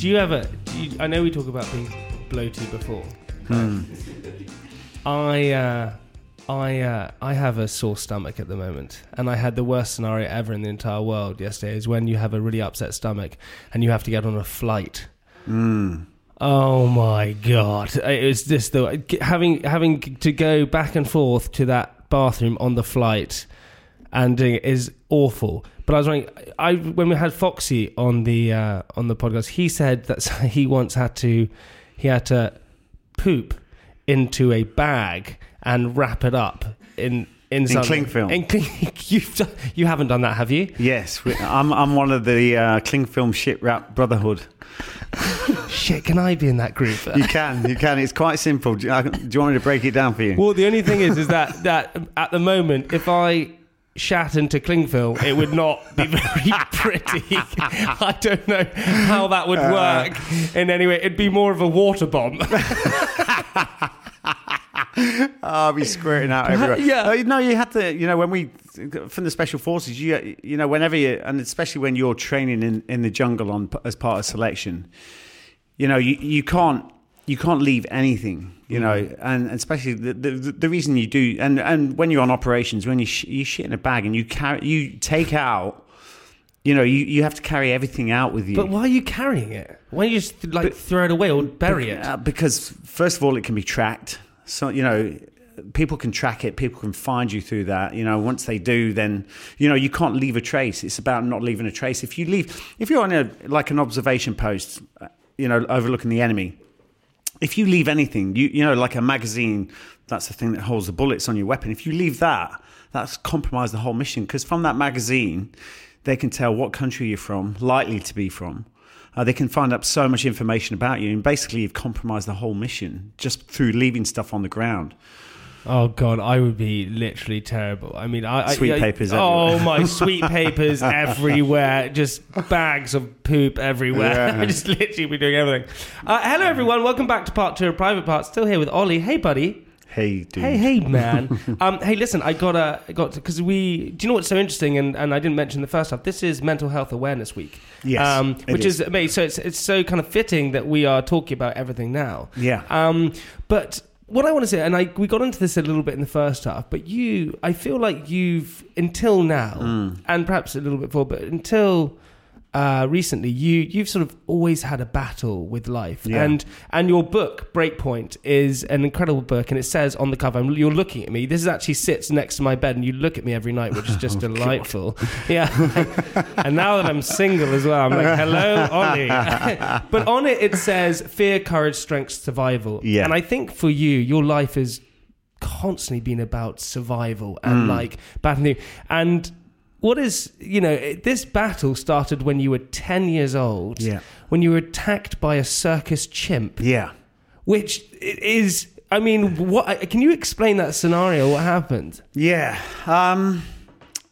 Do you ever? Do you, I know we talk about being bloated before. I uh, I uh, I have a sore stomach at the moment, and I had the worst scenario ever in the entire world yesterday. Is when you have a really upset stomach and you have to get on a flight. Oh my god! It was just the having having to go back and forth to that bathroom on the flight and doing it is awful. But I was wondering, I when we had Foxy on the uh, on the podcast, he said that he once had to he had to poop into a bag and wrap it up in in, something. cling film. In cling, you've done, you haven't done that, have you? Yes, we- I'm, I'm one of the uh, cling film shit wrap brotherhood. Shit, can I be in that group? You can, you can. It's quite simple. Do you, I- do you want me to break it down for you? Well, the only thing is, is that that at the moment, if I shat into cling film, it would not be very pretty. I don't know how that would work in any way. It'd be more of a water bomb. I'll be squirting out everywhere. Yeah. Uh, no, you had to. You know, when we from the special forces, you you know, whenever you and especially when you're training in in the jungle on as part of selection, you know, you you can't you can't leave anything. You know, and especially the, the the reason you do, and and when you're on operations, when you sh- you shit in a bag and you carry you take out. You know, you, you have to carry everything out with you. But why are you carrying it? Why don't you just like throw it away or bury it? Uh, because first of all, it can be tracked. So you know, people can track it. People can find you through that. You know, once they do, then you know you can't leave a trace. It's about not leaving a trace. If you leave, if you're on a like an observation post, uh, you know, overlooking the enemy. If you leave anything, you you know, like a magazine, that's the thing that holds the bullets on your weapon. If you leave that, that's compromised the whole mission. Because from that magazine, they can tell what country you're from, likely to be from. Uh, they can find out so much information about you, and basically, you've compromised the whole mission just through leaving stuff on the ground. Oh god, I would be literally terrible. I mean, I, I- Sweet I, papers Oh my sweet papers everywhere, just bags of poop everywhere. Yeah. I just literally be doing everything. Uh, hello everyone, welcome back to part two of Private Parts. Still here with Ollie. Hey buddy. Hey, dude. Hey, hey, man. um, hey, listen, I got a got because we. Do you know what's so interesting? And, and I didn't mention the first half. This is Mental Health Awareness Week. Yes, um, which is. is amazing. So it's it's so kind of fitting that we are talking about everything now. Yeah. Um, but what I want to say, and I we got into this a little bit in the first half, but you, I feel like you've until now, Mm. and perhaps a little bit before, but until. Uh, recently, you you've sort of always had a battle with life, Yeah. and and your book Breakpoint is an incredible book, and it says on the cover, you're looking at me. This is actually sits next to my bed, and you look at me every night, which is just Oh, delightful. Yeah, and now that I'm single as well, I'm like, hello, Ollie. but on it, it says fear, courage, strength, survival. Yeah. and I think for you, your life has constantly been about survival Mm. and like battling. And what is you know this battle started when you were 10 years old Yeah. when you were attacked by a circus chimp Yeah. which is i mean what can you explain that scenario what happened Yeah. Um,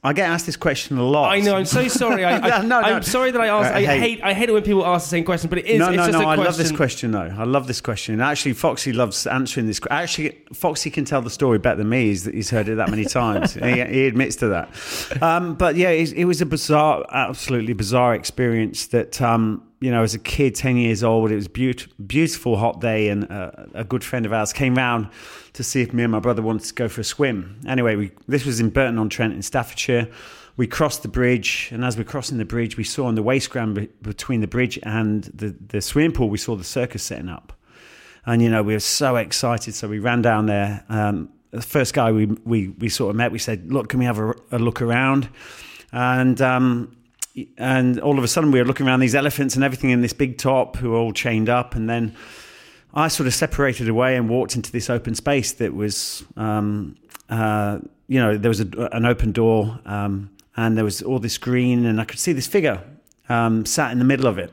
I get asked this question a lot. i know i'm so sorry I, I, No, no, i'm sorry that i asked Uh, i hey. hate i hate it when people ask the same question but it is no, it's no, just no. I love this question, though. I love this question. And Actually, Foxy loves answering this. Actually, Foxy can tell the story better than me. He's, he's heard it that many times. he, he admits to that. Um, but yeah, it, it was a bizarre, absolutely bizarre experience. That um, you know, as a kid, ten years old, it was beautiful, beautiful hot day, and uh, a good friend of ours came round to see if me and my brother wanted to go for a swim. Anyway, we, this was in Burton on Trent in Staffordshire. We crossed the bridge, and as we're crossing the bridge, we saw on the waste ground be- between the bridge and the, the swimming pool, we saw the circus setting up. And, you know, we were so excited. So we ran down there. Um, the first guy we, we, we sort of met, we said, Look, can we have a, a look around? And, um, and all of a sudden, we were looking around these elephants and everything in this big top who were all chained up. And then I sort of separated away and walked into this open space that was um, uh, you know, there was a, an open door, um, and there was all this green, and I could see this figure um, sat in the middle of it,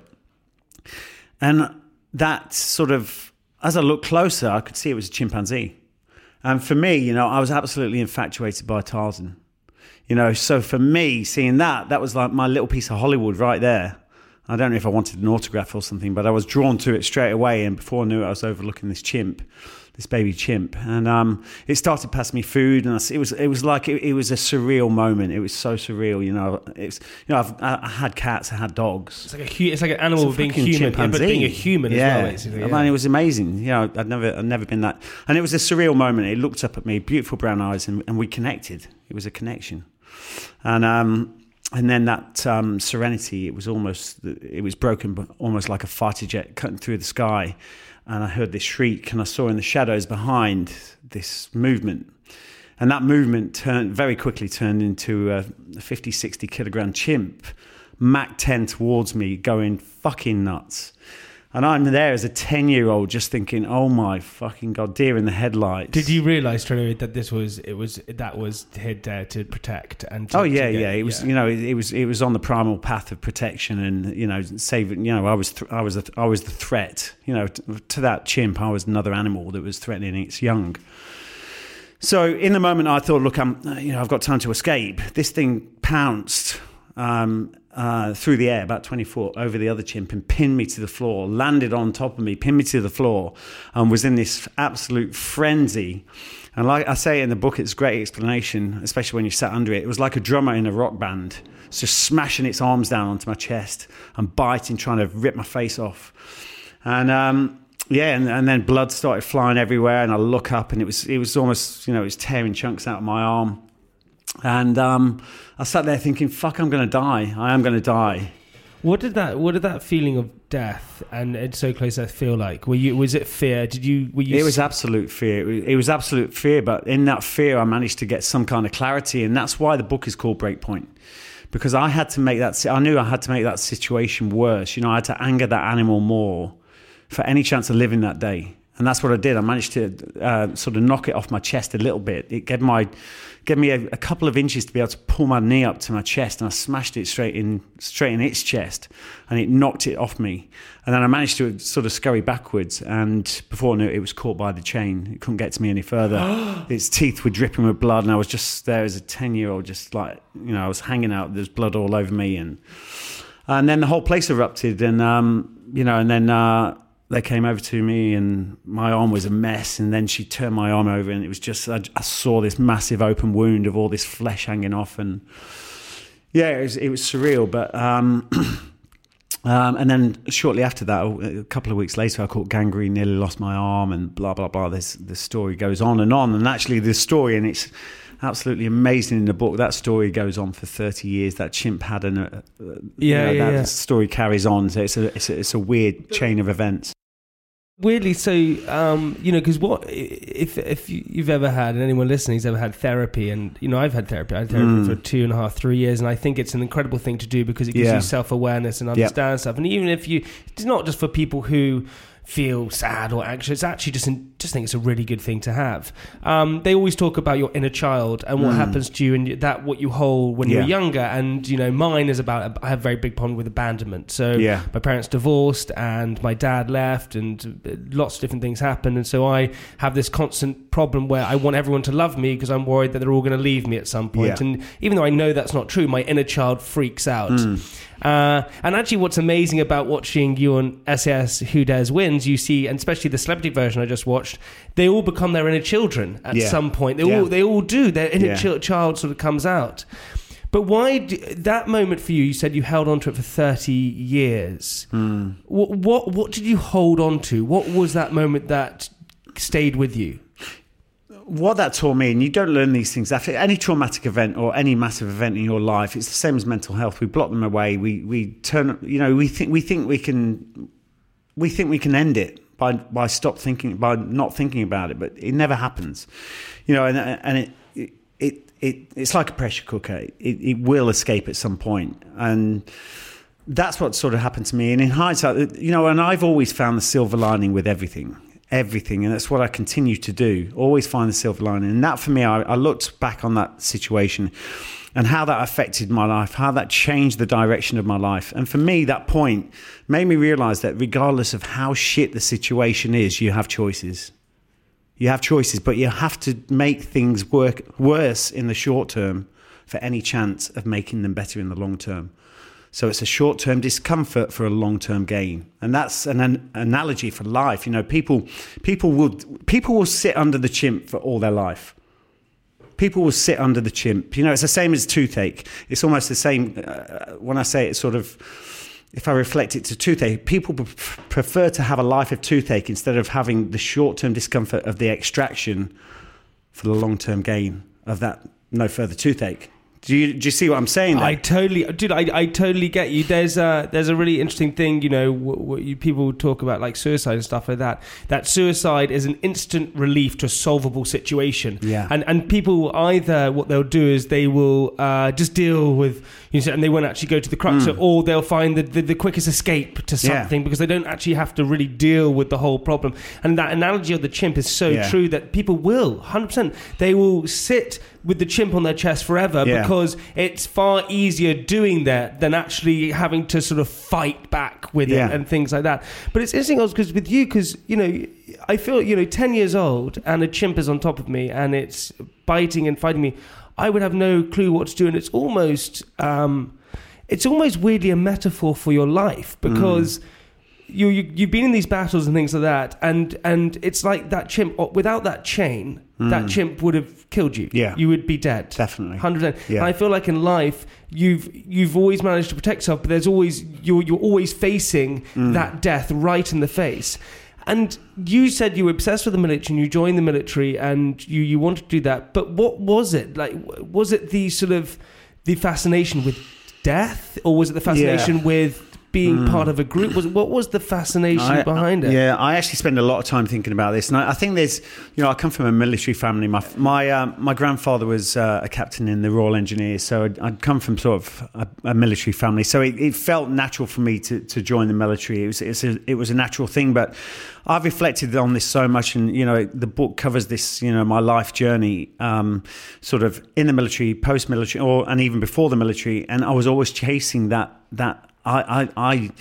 and that sort of, as I looked closer, I could see it was a chimpanzee. And for me, you know, I was absolutely infatuated by Tarzan. You know, so for me, seeing that, that was like my little piece of Hollywood right there. I don't know if I wanted an autograph or something, but I was drawn to it straight away. And before I knew it, I was overlooking this chimp, this baby chimp, and um, it started passing me food, and I, it was it was like it, it, was a surreal moment. It was so surreal, you know. It's you know I've I had cats, I had dogs. It's like a it's like an animal being human, yeah, but being a human yeah. as well. Basically, yeah. I mean, it was amazing. You know, I'd never I'd never been that, and it was a surreal moment. It looked up at me, beautiful brown eyes, and, and we connected. It was a connection, and um, and then that um, serenity, it was almost, it was broken, almost like a fighter jet cutting through the sky. And I heard this shriek, and I saw in the shadows behind this movement. And that movement turned very quickly turned into a 50, 60 kilogram chimp, Mach 10 towards me, going fucking nuts. And I'm there as a 10 year old just thinking, oh my fucking God, deer in the headlights. Did you realize straight away that this was, it was, that was here there to protect and to, Oh yeah, get, yeah. It was, yeah. you know, it, it, was, it was on the primal path of protection and, you know, saving, you know, I was, th- I was, a, I was the threat, you know, t- to that chimp, I was another animal that was threatening its young. So in the moment I thought, look, I'm, you know, I've got time to escape. This thing pounced, um, uh, through the air, about 20 foot over the other chimp, and pinned me to the floor, landed on top of me, pinned me to the floor, and was in this absolute frenzy. And like I say in the book, it's a great explanation, especially when you sat under it. It was like a drummer in a rock band, just smashing its arms down onto my chest and biting, trying to rip my face off. And um, yeah, and, and then blood started flying everywhere, and I look up, and it was it was almost you know it was tearing chunks out of my arm. And um, I sat there thinking, "Fuck, I'm going to die. I am going to die." What did that? What did that feeling of death and it's so close death feel like? Were you? Was it fear? Did you? Were you? It was absolute fear. It was, it was absolute fear. But in that fear, I managed to get some kind of clarity, and that's why the book is called Breakpoint, because I had to make that. I knew I had to make that situation worse. You know, I had to anger that animal more for any chance of living that day, and that's what I did. I managed to uh, sort of knock it off my chest a little bit. It gave my gave me a, a, couple of inches to be able to pull my knee up to my chest, and I smashed it straight in straight in its chest, and it knocked it off me. And then I managed to sort of scurry backwards, and before I knew it, it was caught by the chain. It couldn't get to me any further. its teeth were dripping with blood, and I was just there as a ten year old, just like you know, I was hanging out. There's blood all over me, and and then the whole place erupted, and um, you know, and then. Uh, they came over to me and my arm was a mess. And then she turned my arm over and it was just I, I saw this massive open wound of all this flesh hanging off. And yeah it was, it was surreal. But um, um, and then shortly after that a couple of weeks later I caught gangrene nearly lost my arm and blah blah blah. This the story goes on and on. And actually the story and it's absolutely amazing in the book. That story goes on for 30 years. That chimp had an, uh, yeah, you know, yeah, that yeah. story carries on. So it's a, it's a, it's a weird chain of events. Weirdly, so um, you know, because what if if you've ever had and anyone listening's ever had therapy, and you know, I've had therapy. I had therapy Mm. for two and a half, three years, and I think it's an incredible thing to do because it gives Yeah. you self awareness and understand stuff. And even if you, it's not just for people who feel sad or anxious. It's actually just just think it's a really good thing to have. Um, they always talk about your inner child and what Mm. happens to you and that what you hold when you're younger. And you know, mine is about I have a very big problem with abandonment. So Yeah. my parents divorced and my dad left and lots of different things happened and so i have this constant problem where i want everyone to love me because i'm worried that they're all going to leave me at some point. Yeah. and even though i know that's not true my inner child freaks out Hmm. Uh, and actually what's amazing about watching you on sas who dares wins you see and especially the celebrity version i just watched they all become their inner children at Yeah. some point they Yeah. all they all do their inner Yeah. chi- child sort of comes out but why do, that moment for you? You said you held on to it for thirty years. Hmm. What, what what did you hold on to? What was that moment that stayed with you? What that taught me, and you don't learn these things after any traumatic event or any massive event in your life. It's the same as mental health. We block them away. We we turn. You know, we think we think we can. We think we can end it by by stop thinking by not thinking about it, but it never happens. You know, and and it it. it it, it's like a pressure cooker. It, it will escape at some point, and that's what sort of happened to me. And in hindsight, you know, and I've always found the silver lining with everything. Everything. And that's what I continue to do. Always find the silver lining. And that for me, I, I looked back on that situation and how that affected my life, how that changed the direction of my life. And for me, that point made me realize that regardless of how shit the situation is, you have choices. You have choices, but you have to make things work worse in the short term for any chance of making them better in the long term. So it's a short term discomfort for a long term gain. And that's an, an, analogy for life. You know, people people will people will sit under the chimp for all their life. People will sit under the chimp. You know, it's the same as toothache. It's almost the same uh, when I say it's sort of if I reflect it to toothache, people prefer to have a life of toothache instead of having the short term discomfort of the extraction for the long term gain of that no further toothache. Do you, do you see what I'm saying? There? I totally, dude. I, I totally get you. There's a there's a really interesting thing. You know, what you, people talk about like suicide and stuff like that. That suicide is an instant relief to a solvable situation. Yeah. And and people either what they'll do is they will uh, just deal with you know, and they won't actually go to the crux, mm. or they'll find the, the, the quickest escape to something yeah. because they don't actually have to really deal with the whole problem. And that analogy of the chimp is so yeah. true that people will, hundred percent, they will sit with the chimp on their chest forever yeah. because it's far easier doing that than actually having to sort of fight back with yeah. it and things like that. But it's interesting because with you, because you know, I feel you know, ten years old and a chimp is on top of me and it's biting and fighting me. I would have no clue what to do, and it's almost, um, it's almost weirdly a metaphor for your life because. Mm you, you have been in these battles and things like that, and and it's like that chimp. Without that chain, mm. that chimp would have killed you. Yeah, you would be dead. Definitely, hundred percent. I feel like in life, you've you've always managed to protect yourself, but there's always you're you're always facing mm. that death right in the face. And you said you were obsessed with the military and you joined the military and you, you wanted to do that. But what was it? Like, was it the sort of the fascination with death or was it the fascination yeah. with being mm. part of a group? Was what was the fascination I, behind it? Yeah, I actually spend a lot of time thinking about this, and I, I think there's, you know, I come from a military family. My my uh, my grandfather was uh, a captain in the Royal Engineers, so I'd, I'd come from sort of a, a military family. So it, it, felt natural for me to, to join the military. It was a, it was a natural thing, but I've reflected on this so much, and you know, the book covers this, you know, my life journey, um, sort of in the military, post military, or and even before the military, and I was always chasing that that I, I, I,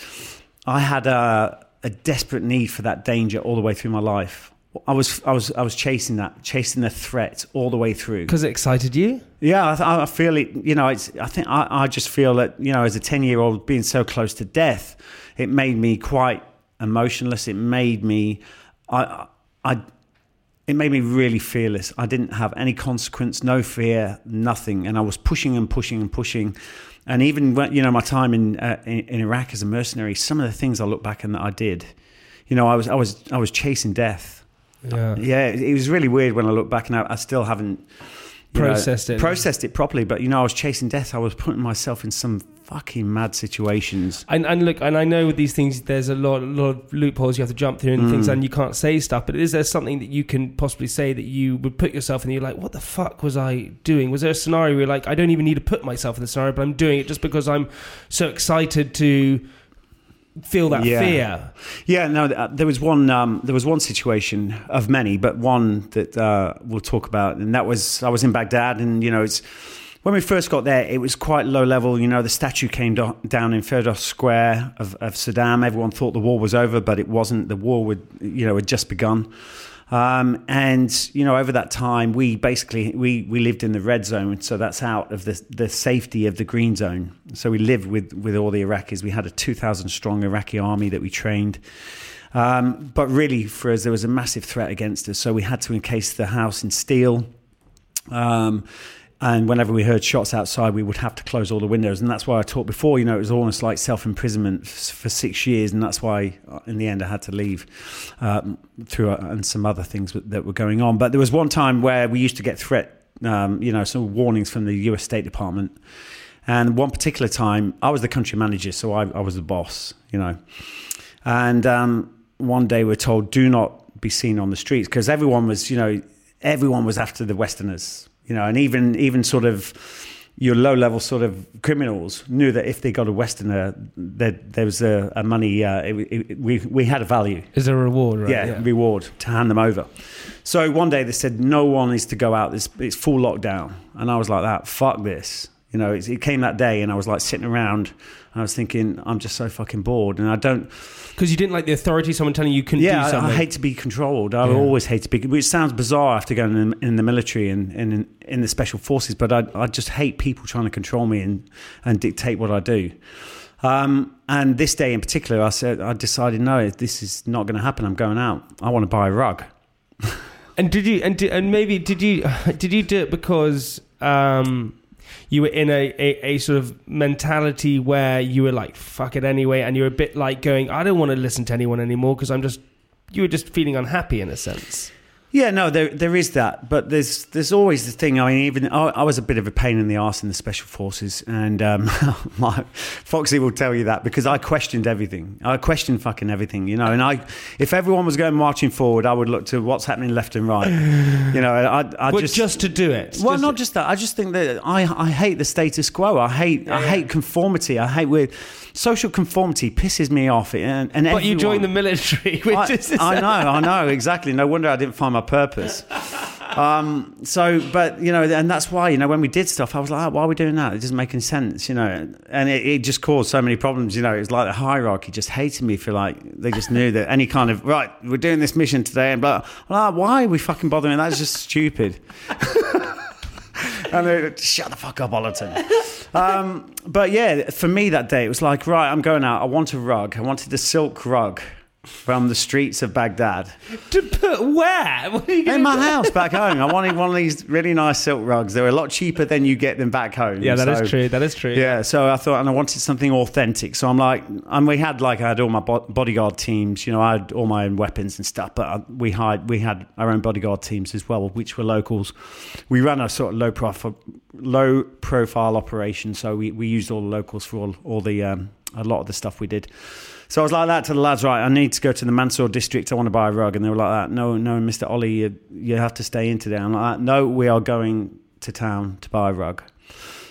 I had a, a desperate need for that danger all the way through my life. I was, I was, I was chasing that, chasing the threat all the way through. Because it excited you. Yeah, I, I feel it. You know, it's. I think I, I just feel that you know, as a ten-year-old being so close to death, it made me quite emotionless. It made me, I, I, it made me really fearless. I didn't have any consequence, no fear, nothing, and I was pushing and pushing and pushing and even when, you know my time in, uh, in, in Iraq as a mercenary, some of the things I look back and that I did, you know, I was I was I was chasing death. Yeah, yeah. It, it was really weird when I look back, and I, I still haven't processed know, it processed it properly. But you know, I was chasing death. I was putting myself in some fucking mad situations. And, and look, and I know with these things, there's a lot, a lot of loopholes you have to jump through and mm. things, and you can't say stuff. But is there something that you can possibly say that you would put yourself in? You're like, what the fuck was I doing? Was there a scenario where you're like, I don't even need to put myself in the scenario, but I'm doing it just because I'm so excited to feel that yeah. fear. Yeah, no, uh, there was one. Um, there was one situation of many, but one that uh, we'll talk about, and that was I was in Baghdad, and you know, it's when we first got there, it was quite low level. You know, the statue came do- down in Firdos Square of, of, Saddam. Everyone thought the war was over, but it wasn't. The war would, you know, had just begun. Um, and you know, over that time, we basically we we lived in the red zone, so that's out of the the safety of the green zone. So we lived with with all the Iraqis. We had a two thousand strong Iraqi army that we trained. Um, but really, for us, there was a massive threat against us, so we had to encase the house in steel. Um, and whenever we heard shots outside, we would have to close all the windows. And that's why I talked before, you know, it was almost like self imprisonment for six years. And that's why, uh, in the end, I had to leave um, through uh, and some other things that were going on. But there was one time where we used to get threat, um, you know, some warnings from the US State Department. And one particular time, I was the country manager, so I, I was the boss, you know. And um, one day we're told, do not be seen on the streets because everyone was, you know, everyone was after the Westerners you know, and even even sort of your low level sort of criminals knew that if they got a Westerner, there, there was a, a money, uh, it, it, we, we had a value. Is a reward, right? Yeah, reward to hand them over. So one day they said, no one is to go out. It's, it's full lockdown. And I was like that, fuck this. You know, it, it came that day and I was like sitting around and I was thinking, I'm just so fucking bored. And I don't, Because you didn't like the authority, someone telling you couldn't yeah, do I, something. I hate to be controlled. I Yeah. always hate to be, which sounds bizarre after going in, in the military and, and in, in the special forces, but I, I just hate people trying to control me and, and dictate what I do. Um, and this day in particular, I said, I decided, no, this is not going to happen. I'm going out. I want to buy a rug. And did you and di- and maybe did you did you do it because um, you were in a, a, a sort of mentality where you were like fuck it anyway, and you're a bit like going I don't want to listen to anyone anymore because I'm just you were just feeling unhappy in a sense. Yeah, no, there there is that, but there's there's always the thing. I mean, even I, I was a bit of a pain in the arse in the special forces, and um, my, Foxy will tell you that because I questioned everything. I questioned fucking everything, you know. And I, if everyone was going marching forward, I would look to what's happening left and right. You know, I I But just just, to do it. well, Just- not just that. I just think that I, I hate the status quo. I hate I hate conformity. I hate weird social conformity pisses me off. And, and But you everyone- joined the military, which I, is I know, I know exactly. No wonder I didn't find my purpose. Um, so, but you know, and that's why you know when we did stuff, I was like, oh, why are we doing that? It doesn't make any sense, you know. And it, it just caused so many problems. You know, it was like the hierarchy just hated me for like they just knew that any kind of right, we're doing this mission today, and blah. I'm like, why are we fucking bothering? That's just stupid. and they shut the fuck up, Ollerton. Um, but yeah, for me that day, it was like, right, I'm going out. I want a rug. I wanted a silk rug from the streets of Baghdad to put where? What are you in my do? house back home. I wanted one of these really nice silk rugs. They were a lot cheaper than you get them back home. Yeah, that is So- true. That is true. Yeah, so I thought, and I wanted something authentic. So I'm like, and we had like I had all my bodyguard teams. You know, I had all my own weapons and stuff. But I, we had we had our own bodyguard teams as well, which were locals. We ran a sort of low profile low profile operation, so we, we used all the locals for all all the um, a lot of the stuff we did. So I was like that to the lads, right? I need to go to the Mansour district. I want to buy a rug, and they were like that. No, no, Mister Ollie, you, you have to stay in today. I'm like, no, we are going to town to buy a rug.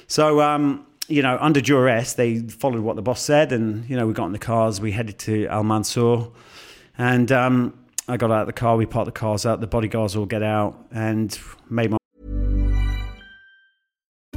So, um, you know, under duress, they followed what the boss said, and you know, we got in the cars. We headed to Al Mansour, and um, I got out of the car. We parked the cars out. The bodyguards all get out, and made my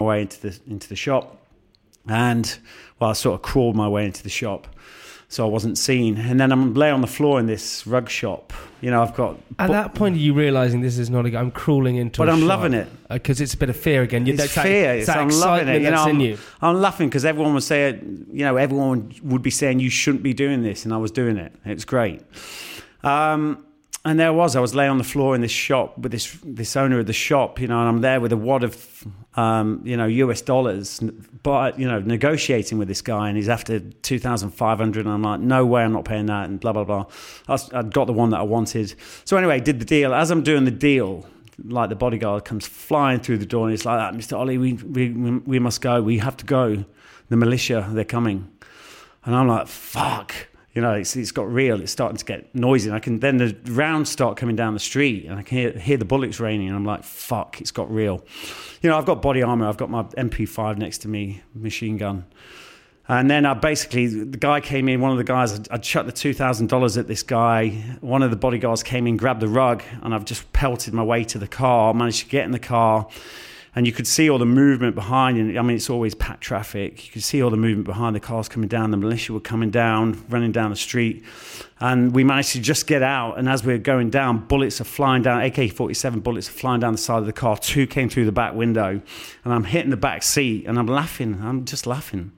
my way into the into the shop, and well, I sort of crawled my way into the shop, so I wasn't seen. And then I'm lay on the floor in this rug shop. You know, I've got At that point, are you realizing this is not a? I'm crawling into. But i I'm loving it. because it's a bit of fear again. You- It's that's that- fear. it's It's, that I'm loving it. You know, I'm, you. I'm laughing because everyone would say, you know, everyone would be saying you shouldn't be doing this, and I was doing it. It's great. Um, and there I was. I was laying on the floor in this shop with this this owner of the shop, you know, and I'm there with a wad of, um, you know, US dollars, but you know, negotiating with this guy, and he's after two thousand five hundred, and I'm like, no way, I'm not paying that, and blah blah blah. I, was- I got the one that I wanted. So anyway, did the deal. As I'm doing the deal, like the bodyguard comes flying through the door, and it's like that, Mr. Ollie, we we we must go. We have to go. The militia, they're coming. And I'm like, fuck. You know, it's, it's got real. It's starting to get noisy. And I can then the rounds start coming down the street, and I can hear, hear the bullets raining. And I'm like, fuck, it's got real. You know, I've got body armor. I've got my MP5 next to me, machine gun. And then I basically, the guy came in, one of the guys, I'd, chucked the $2,000 at this guy. One of the bodyguards came in, grabbed the rug, and I've just pelted my way to the car, managed to get in the car. And you could see all the movement behind, and I mean, it's always packed traffic. You could see all the movement behind the cars coming down. The militia were coming down, running down the street. And we managed to just get out. And as we were going down, bullets are flying down, AK 47 bullets are flying down the side of the car. Two came through the back window. And I'm hitting the back seat, and I'm laughing. I'm just laughing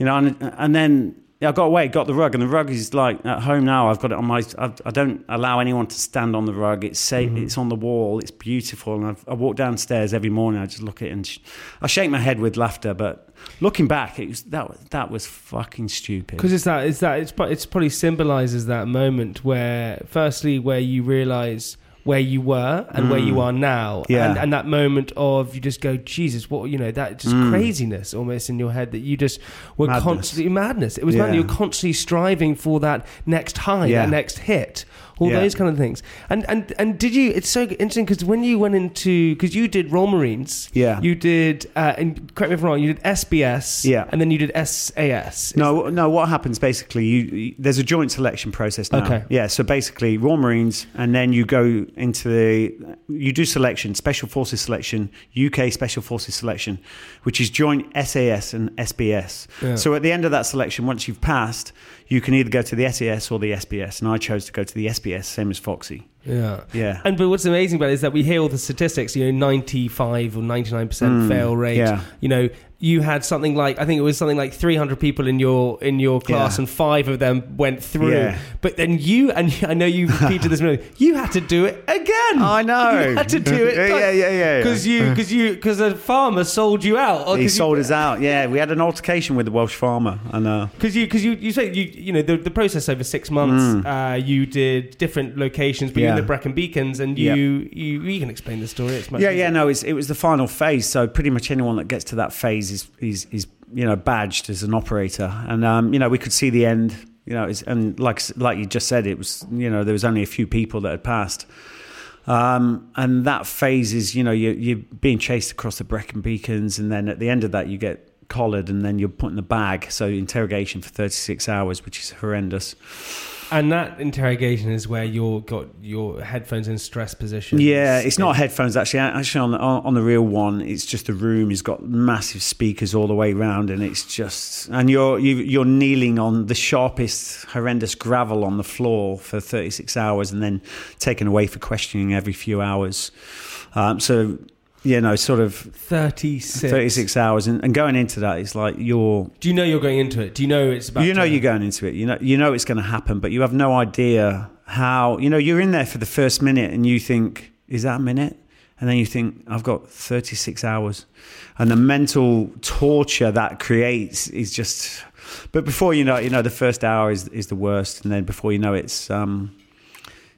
you know, and, and then yeah, I got away, got the rug, and the rug is like at home now. I've got it on my. I've, I don't allow anyone to stand on the rug. It's safe. Mm-hmm. It's on the wall. It's beautiful, and I've, I walk downstairs every morning. I just look at it and sh- I shake my head with laughter. But looking back, it was that was- that was fucking stupid. Because it's that, it's that, it's, it's probably symbolizes that moment where, firstly, where you realize where you were and where you are now, Mm. Yeah. and, and that moment of you just go, Jesus, what you know, that just craziness almost in your head that you just were Mm. Madness. constantly madness. It was Yeah. madness. You were constantly striving for that next high, Yeah. that next hit, all Yeah. those kind of things. And and and did you? It's so interesting because when you went into because you did Royal Marines, Yeah. you did, uh, and correct me if I'm wrong, you did SBS, Yeah. and then you did SAS. No, no. What happens basically? You, you there's a joint selection process now. Okay. Yeah. So basically, Royal Marines, and then you go into the you do selection, Special Forces selection, UK Special Forces selection, which is joint SAS and SBS. Yeah. So at the end of that selection, once you've passed, you can either go to the SAS or the SBS, and I chose to go to the SBS, same as Foxy. Yeah. Yeah. And but what's amazing about it is that we hear all the statistics, you know, 95 or 99% fail rate. Mm, yeah. You know, you had something like I think it was something like 300 people in your in your class Yeah. and 5 of them went through. Yeah. But then you and I know you repeated this million, you had to do it again. I know. You had to do it. Yeah, yeah, yeah, yeah. Cuz you cuz you cuz a farmer sold you out. or He 'cause you- sold us out. Yeah, we had an altercation with the Welsh farmer, and uh, Because you, because you, you say you, you know, the, the process over six months. Uh, you did different locations, but you Mm. Yeah. the Brecon Beacons, and Yeah. you, you, you can explain the story. It's much Yeah, easier. yeah, no, it's, it was the final phase. So pretty much anyone that gets to that phase is is, is you know badged as an operator, and um, you know we could see the end. You know, it's, and like like you just said, it was you know there was only a few people that had passed. Um, and that phase is, you know, you're, you're being chased across the Brecon Beacons, and then at the end of that, you get collared, and then you're put in the bag. So interrogation for 36 hours, which is horrendous. And that interrogation is where you're got your headphones in stress position. Yeah, it's not headphones actually. Actually, on the, on the real one, it's just the room. It's got massive speakers all the way around, and it's just and you're you, you're kneeling on the sharpest, horrendous gravel on the floor for 36 hours, and then taken away for questioning every few hours. Um, so you know, sort of 36. 36 hours, and, and going into that, it's like you're Do you know you're going into it? Do you know it's about you know you're going into it. You know you know it's going to happen, but you have no idea how. You know you're in there for the first minute, and you think, "Is that a minute?" And then you think, "I've got 36 hours," and the mental torture that creates is just. But before you know, it, you know the first hour is is the worst, and then before you know, it's um,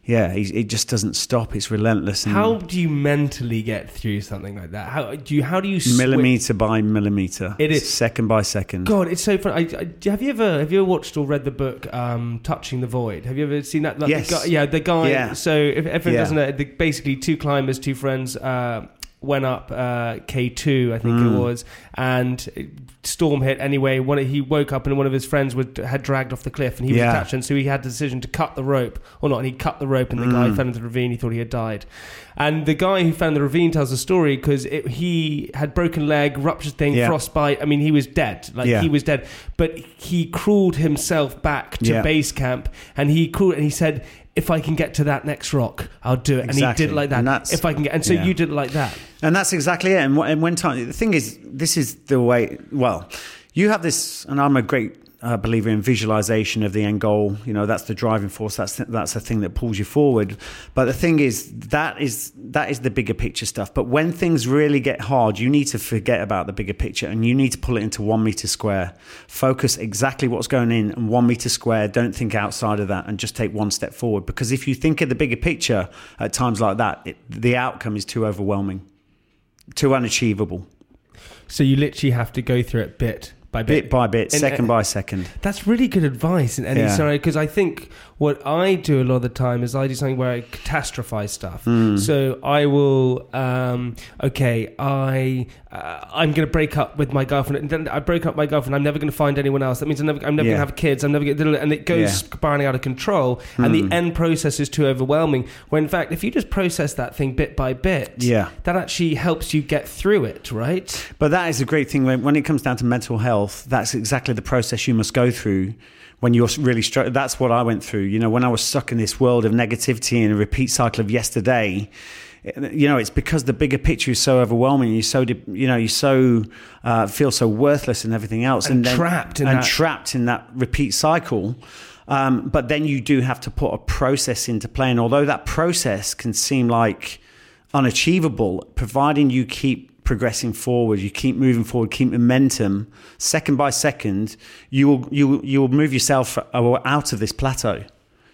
yeah, it it just doesn't stop. It's relentless. How do you mentally get through something like that? How do you? How do you? millimeter by millimeter? It is. second by second. God, it's so fun. I, I, have you ever have you ever watched or read the book um, "Touching the Void"? Have you ever seen that? Like Yes. The guy, yeah, the guy. Yeah. So if everyone Yeah. doesn't know, the, basically two climbers, two friends. Uh, Went up uh, K two, I think Mm. it was, and storm hit. Anyway, one he woke up and one of his friends would, had dragged off the cliff, and he was Yeah. attached, and so he had the decision to cut the rope or not. And he cut the rope, and the Mm. guy fell into the ravine. He thought he had died, and the guy who found the ravine tells the story because he had broken leg, ruptured thing, Yeah. frostbite. I mean, he was dead. Like Yeah. he was dead, but he crawled himself back to base camp, and he crawled and he said, "If I can get to that next rock, I'll do it." And he did it like that. And if I can get, and so yeah. you did it like that. And that's exactly it. And, and when time, the thing is, this is the way, well, you have this, and I'm a great uh, believer in visualization of the end goal. You know, that's the driving force. That's the, that's the thing that pulls you forward. But the thing is, that is that is the bigger picture stuff. But when things really get hard, you need to forget about the bigger picture and you need to pull it into one meter square. Focus exactly what's going in and one meter square. Don't think outside of that and just take one step forward. Because if you think of the bigger picture at times like that, it, the outcome is too overwhelming too unachievable. So you literally have to go through it bit by bit, Bit by bit, And- second and- by second. That's really good advice in any Yeah. scenario because I think what I do a lot of the time is I do something where I catastrophize stuff. Hmm. So I will, um, okay, I uh, I'm going to break up with my girlfriend, and then I break up with my girlfriend. I'm never going to find anyone else. That means I'm never, I'm never Yeah. going to have kids. I'm never going to, and it goes Yeah. Hmm. spiraling out of control. And the end process is too overwhelming. When in fact, if you just process that thing bit by bit, Yeah. that actually helps you get through it, right? But that is a great thing when, when it comes down to mental health. That's exactly the process you must go through when you're really struggling. That's what I went through. You know, when I was stuck in this world of negativity and a repeat cycle of yesterday, you know, it's because the bigger picture is so overwhelming. You're so, you know, you so uh, feel so worthless and everything else, And then- trapped in and that- trapped in that repeat cycle. Um, but then you do have to put a process into play, and although that process can seem like unachievable, providing you keep progressing forward, you keep moving forward, keep momentum, second by second, you will you will- you will move yourself out of this plateau.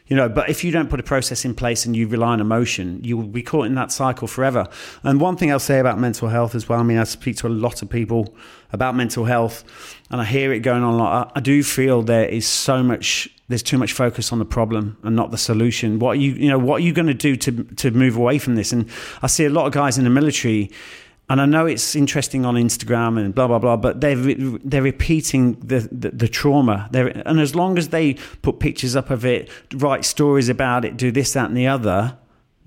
You know, but if you don't put a process in place and you rely on emotion, you will be caught in that cycle forever. And one thing I'll say about mental health as well, I mean, I speak to a lot of people about mental health and I hear it going on a lot. I do feel there is so much, there's too much focus on the problem and not the solution. What are you, you know, what are you going to do to, to move away from this? And I see a lot of guys in the military, and I know it's interesting on Instagram and blah blah blah, but they're re- they're repeating the the, the trauma. They're, and as long as they put pictures up of it, write stories about it, do this, that, and the other,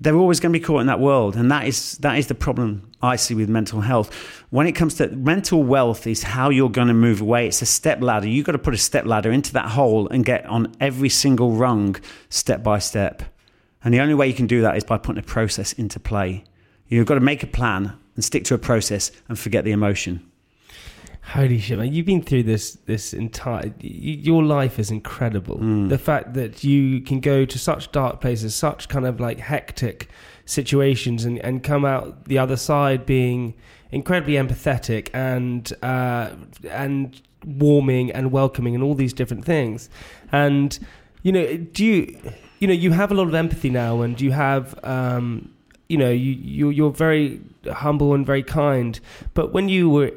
they're always going to be caught in that world. And that is that is the problem I see with mental health. When it comes to mental wealth, is how you're going to move away. It's a step ladder. You've got to put a step ladder into that hole and get on every single rung, step by step. And the only way you can do that is by putting a process into play. You've got to make a plan and stick to a process and forget the emotion. Holy shit, man! You've been through this this entire. Your life is incredible. The fact that you can go to such dark places, such kind of like hectic situations, and and come out the other side being incredibly empathetic and uh, and warming and welcoming and all these different things. And you know, do you you know you have a lot of empathy now, and you have. Um, you know, you, you you're very humble and very kind. But when you were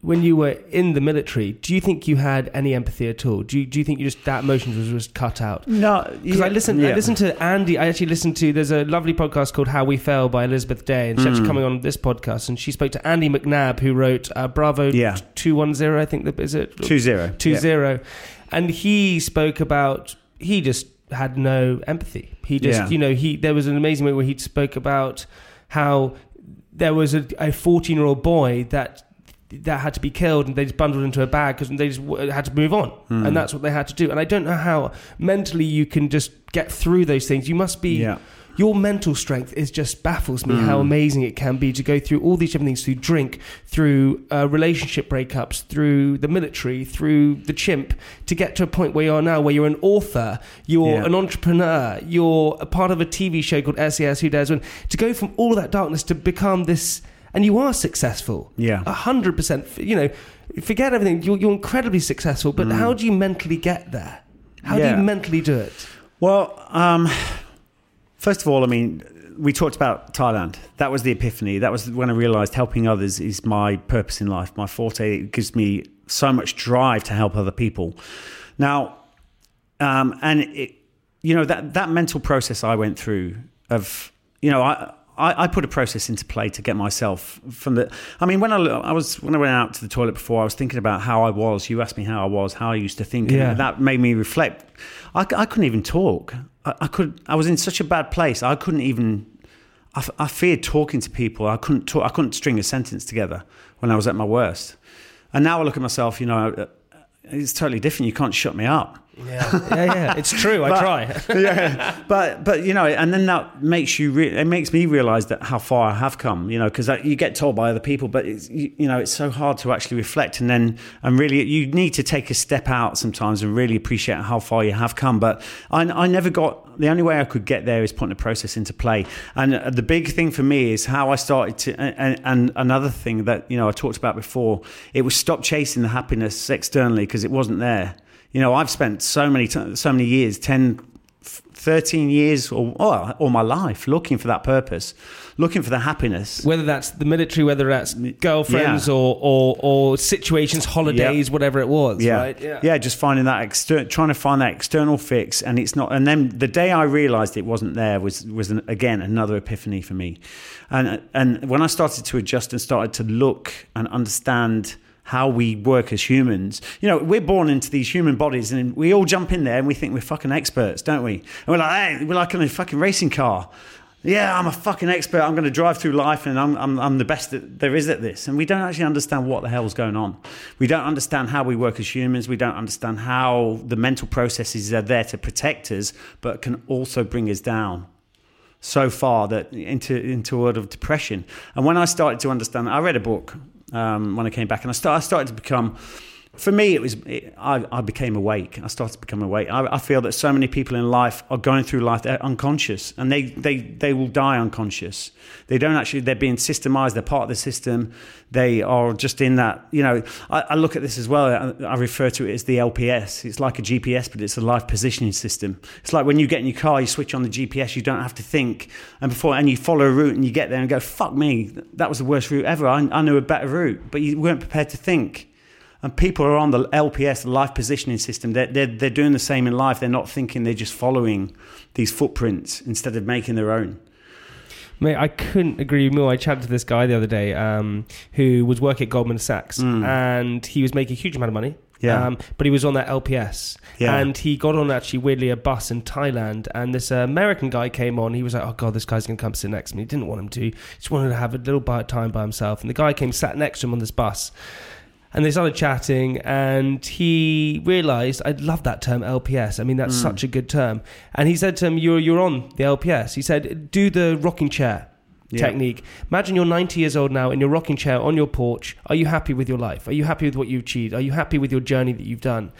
when you were in the military, do you think you had any empathy at all? Do you, do you think you just that emotions was just cut out? No, Because I listened, I listened to Andy. I actually listened to. There's a lovely podcast called "How to Fail" by Elizabeth Day, and she's Mm. actually coming on this podcast. And she spoke to Andy McNab, who wrote uh, "Bravo Yeah. Two I think that is it. two zero. Two Yeah. zero, and he spoke about he just had no empathy. He just, Yeah. you know, he there was an amazing way where he spoke about how there was a, a 14 year old boy that that had to be killed and they just bundled into a bag because they just w- had to move on Hmm. and that's what they had to do and i don't know how mentally you can just get through those things you must be Yeah. Your mental strength is just baffles me how amazing it can be to go through all these different things through drink through uh, relationship breakups through the military through the chimp to get to a point where you are now where you're an author you're Yeah. an entrepreneur you're a part of a tv show called SAS Who Dares Win. To go from all that darkness to become this and you are successful. Yeah. a hundred percent. You know forget everything. You're, you're incredibly successful but how do you mentally get there? How do Mm. You mentally do it? Well, um, first of all, I mean, we talked about Thailand. That was the epiphany. That was when I realized helping others is my purpose in life, my forte. It gives me so much drive to help other people. Now, um, and it, you know that that mental process I went through of you know I. I, I put a process into play to get myself from the. I mean, when I, I was when I went out to the toilet before, I was thinking about how I was. You asked me how I was, how I used to think, Yeah. and that made me reflect. I, I couldn't even talk. I, I could. I was in such a bad place. I couldn't even. I, I feared talking to people. I couldn't talk. I couldn't string a sentence together when I was at my worst. And now I look at myself. You know, uh, it's totally different. You can't shut me up. Yeah yeah yeah it's true i But- try yeah, but but you know, and then that makes you. Re- it makes me realize that how far I have come. You know, because you get told by other people, but it's, you, you know, it's so hard to actually reflect and then and really, you need to take a step out sometimes and really appreciate how far you have come. But I, I never got. The only way I could get there is putting the process into play. And uh, the big thing for me is how I started to. And, and another thing that you know I talked about before, it was stop chasing the happiness externally because it wasn't there. You know, I've spent so many t- so many years, 10, 13 years or, or all my life looking for that purpose, looking for the happiness. whether that's the military whether that's girlfriends Yeah. or, or or situations holidays whatever it was yeah. right yeah, just finding that exter- trying to find that external fix, and it's not. And then the day I realised it wasn't there was was an, again another epiphany for me, and and when I started to adjust and started to look and understand how we work as humans. You know, we're born into these human bodies, and we all jump in there and we think we're fucking experts, don't we? And we're like, hey, we're like in a fucking racing car. Yeah, I'm a fucking expert. I'm going to drive through life and I'm, I'm, I'm the best that there is at this. And we don't actually understand what the hell's going on. We don't understand how we work as humans. We don't understand how the mental processes are there to protect us, but can also bring us down. so far that into into a world of depression. And when I started to understand, I read a book um, when I came back, and I, start, I started to become for me, it was it, I, I, became awake. I started to become awake. I, I, feel that so many people in life are going through life they're unconscious, and they, they they will die unconscious. They don't actually. They're being systemized. They're part of the system. They are just in that. You know, I, I look at this as well. I, refer to it as the LPS. It's like a GPS, but it's a life positioning system. It's like when you get in your car, you switch on the GPS. You don't have to think, and before and you follow a route, and you get there and go, "Fuck me, that was the worst route ever." I, I knew a better route, but you weren't prepared to think and people are on the LPS, the life positioning system. They're, they're, they're doing the same in life. They're not thinking they're just following these footprints instead of making their own. Mate, I couldn't agree more. I chatted to this guy the other day um, who was working at Goldman Sachs mm. and he was making a huge amount of money. Yeah. Um, but he was on that LPS. Yeah. And he got on actually weirdly a bus in Thailand. And this uh, American guy came on. He was like, oh, God, this guy's going to come sit next to me. He didn't want him to. He just wanted to have a little bit of time by himself. And the guy came, sat next to him on this bus and they started chatting and he realized i love that term lps i mean that's mm. such a good term. And he said to him you're, you're on the lps he said do the rocking chair yeah. technique imagine you're 90 years old now in your rocking chair on your porch are you happy with your life are you happy with what you've achieved are you happy with your journey that you've done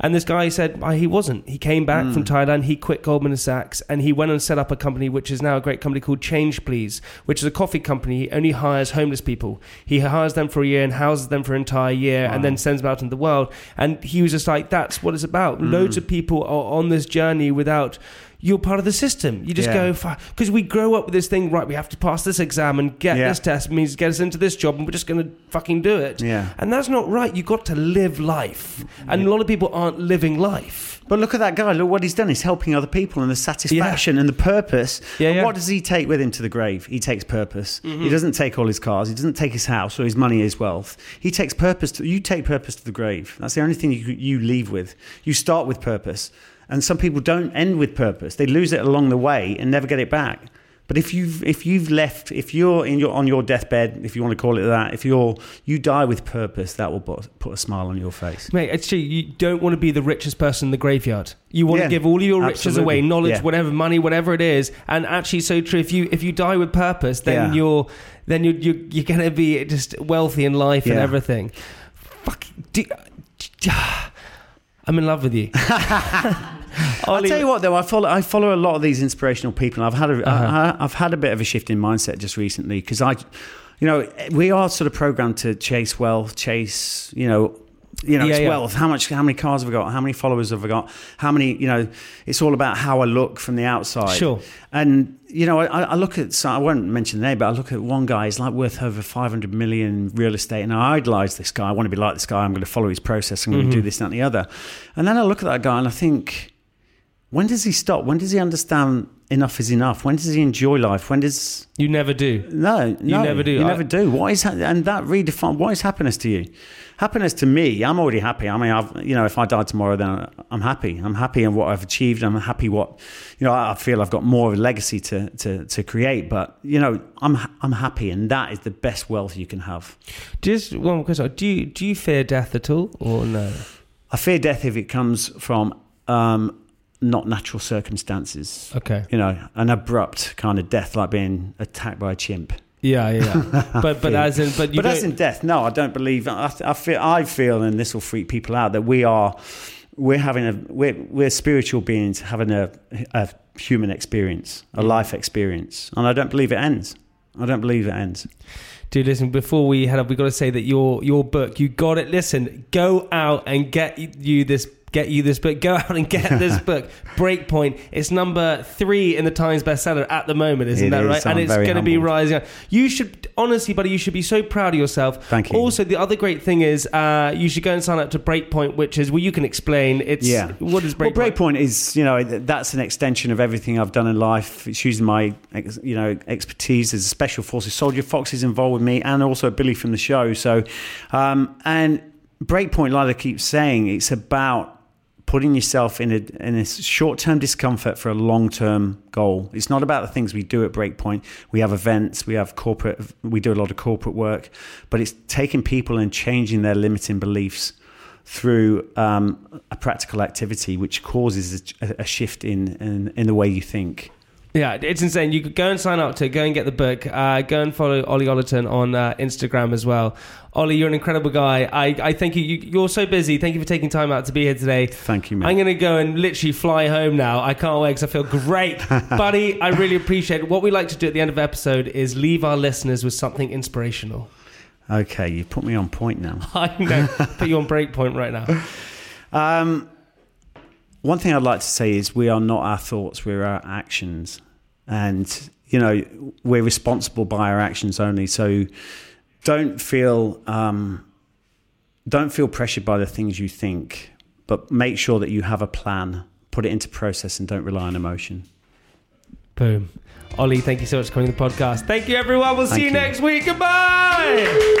and this guy said oh, he wasn't. He came back mm. from hmm. Thailand. He quit Goldman Sachs and he went and set up a company which is now a great company called Change Please, which is a coffee company. He only hires homeless people. He hires them for a year and houses them for an entire year wow. and then sends them out into the world. And he was just like, that's what it's about. Mm. Loads of people are on this journey without you're part of the system. You just yeah. go because we grow up with this thing. Right, we have to pass this exam and get yeah. this test means get us into this job, and we're just going to fucking do it. Yeah, and that's not right. You've got to live life, and yeah. a lot of people aren't living life. But look at that guy. Look what he's done. He's helping other people and the satisfaction and the purpose. Yeah, yeah. What does he take with him to the grave? He takes purpose. Mm-hmm. He doesn't take all his cars. He doesn't take his house or his money, his wealth. He takes purpose. To, you take purpose to the grave. That's the only thing you, you leave with. You start with purpose. And some people don't end with purpose. They lose it along the way and never get it back. But if you've if you've left if you're in your on your deathbed, if you want to call it that, if you're you die with purpose, that will put, put a smile on your face. Mate, actually, you don't want to be the richest person in the graveyard. You want yeah, to give all of your riches absolutely. away, knowledge, yeah. whatever, money, whatever it is. And actually, so true. If you if you die with purpose, then yeah. you're then you're you're, you're going to be just wealthy in life and everything. Fuck. Do, I'm in love with you. I'll tell you what, though, I follow I follow a lot of these inspirational people. I've had a, uh-huh. I, have had a bit of a shift in mindset just recently because I, you know, we are sort of programmed to chase wealth, chase, you know, you know, yeah, it's yeah. wealth. How much? How many cars have I got? How many followers have I got? How many? You know, it's all about how I look from the outside. Sure. And you know, I, I look at. So I won't mention the name, but I look at one guy. He's like worth over five hundred million real estate, and I idolize this guy. I want to be like this guy. I'm going to follow his process. I'm going mm-hmm. to do this, that, and the other. And then I look at that guy, and I think when does he stop? When does he understand enough is enough? When does he enjoy life? When does you never do? No, no you never do. You I... never do. What is and that redefine what is happiness to you? Happiness to me, I'm already happy. I mean, I've you know, if I die tomorrow, then I'm happy. I'm happy in what I've achieved. I'm happy what you know. I feel I've got more of a legacy to to, to create. But you know, I'm I'm happy, and that is the best wealth you can have. Just one more question: Do you do you fear death at all, or no? I fear death if it comes from. Um, not natural circumstances. Okay. You know, an abrupt kind of death, like being attacked by a chimp. Yeah, yeah. but but as in but you but as in death, no, I don't believe. I, I feel I feel, and this will freak people out, that we are we're having a we're we're spiritual beings having a a human experience, a mm. life experience, and I don't believe it ends. I don't believe it ends. Dude, listen. Before we head up, we got to say that your your book, you got it. Listen, go out and get you this get you this book. Go out and get this book. Breakpoint. It's number three in the Times bestseller at the moment, isn't it that is. right? I'm and it's going to be rising. You should honestly, buddy, you should be so proud of yourself. Thank you. Also, the other great thing is uh, you should go and sign up to Breakpoint, which is well, you can explain. It's yeah. What is Breakpoint? Well, Breakpoint is you know that's an extension of everything I've done in life. It's using my you know expertise as a special forces soldier. Fox is involved with me, and also Billy from the show. So, um, and Breakpoint, like I keep saying, it's about putting yourself in a, in a short term discomfort for a long term goal. It's not about the things we do at Breakpoint. We have events, we have corporate, we do a lot of corporate work, but it's taking people and changing their limiting beliefs through um, a practical activity which causes a, a shift in, in, in the way you think. Yeah, it's insane. You could go and sign up to go and get the book. Uh, go and follow Ollie Ollerton on uh, Instagram as well. Ollie, you're an incredible guy. I, I thank you. you. You're so busy. Thank you for taking time out to be here today. Thank you, man. I'm going to go and literally fly home now. I can't wait because I feel great. Buddy, I really appreciate it. What we like to do at the end of the episode is leave our listeners with something inspirational. Okay, you put me on point now. I know. Put you on break point right now. Um, one thing I'd like to say is we are not our thoughts, we're our actions. And, you know, we're responsible by our actions only. So don't feel, um, don't feel pressured by the things you think, but make sure that you have a plan, put it into process, and don't rely on emotion. Boom. Ollie, thank you so much for coming to the podcast. Thank you, everyone. We'll see you you. next week. Goodbye.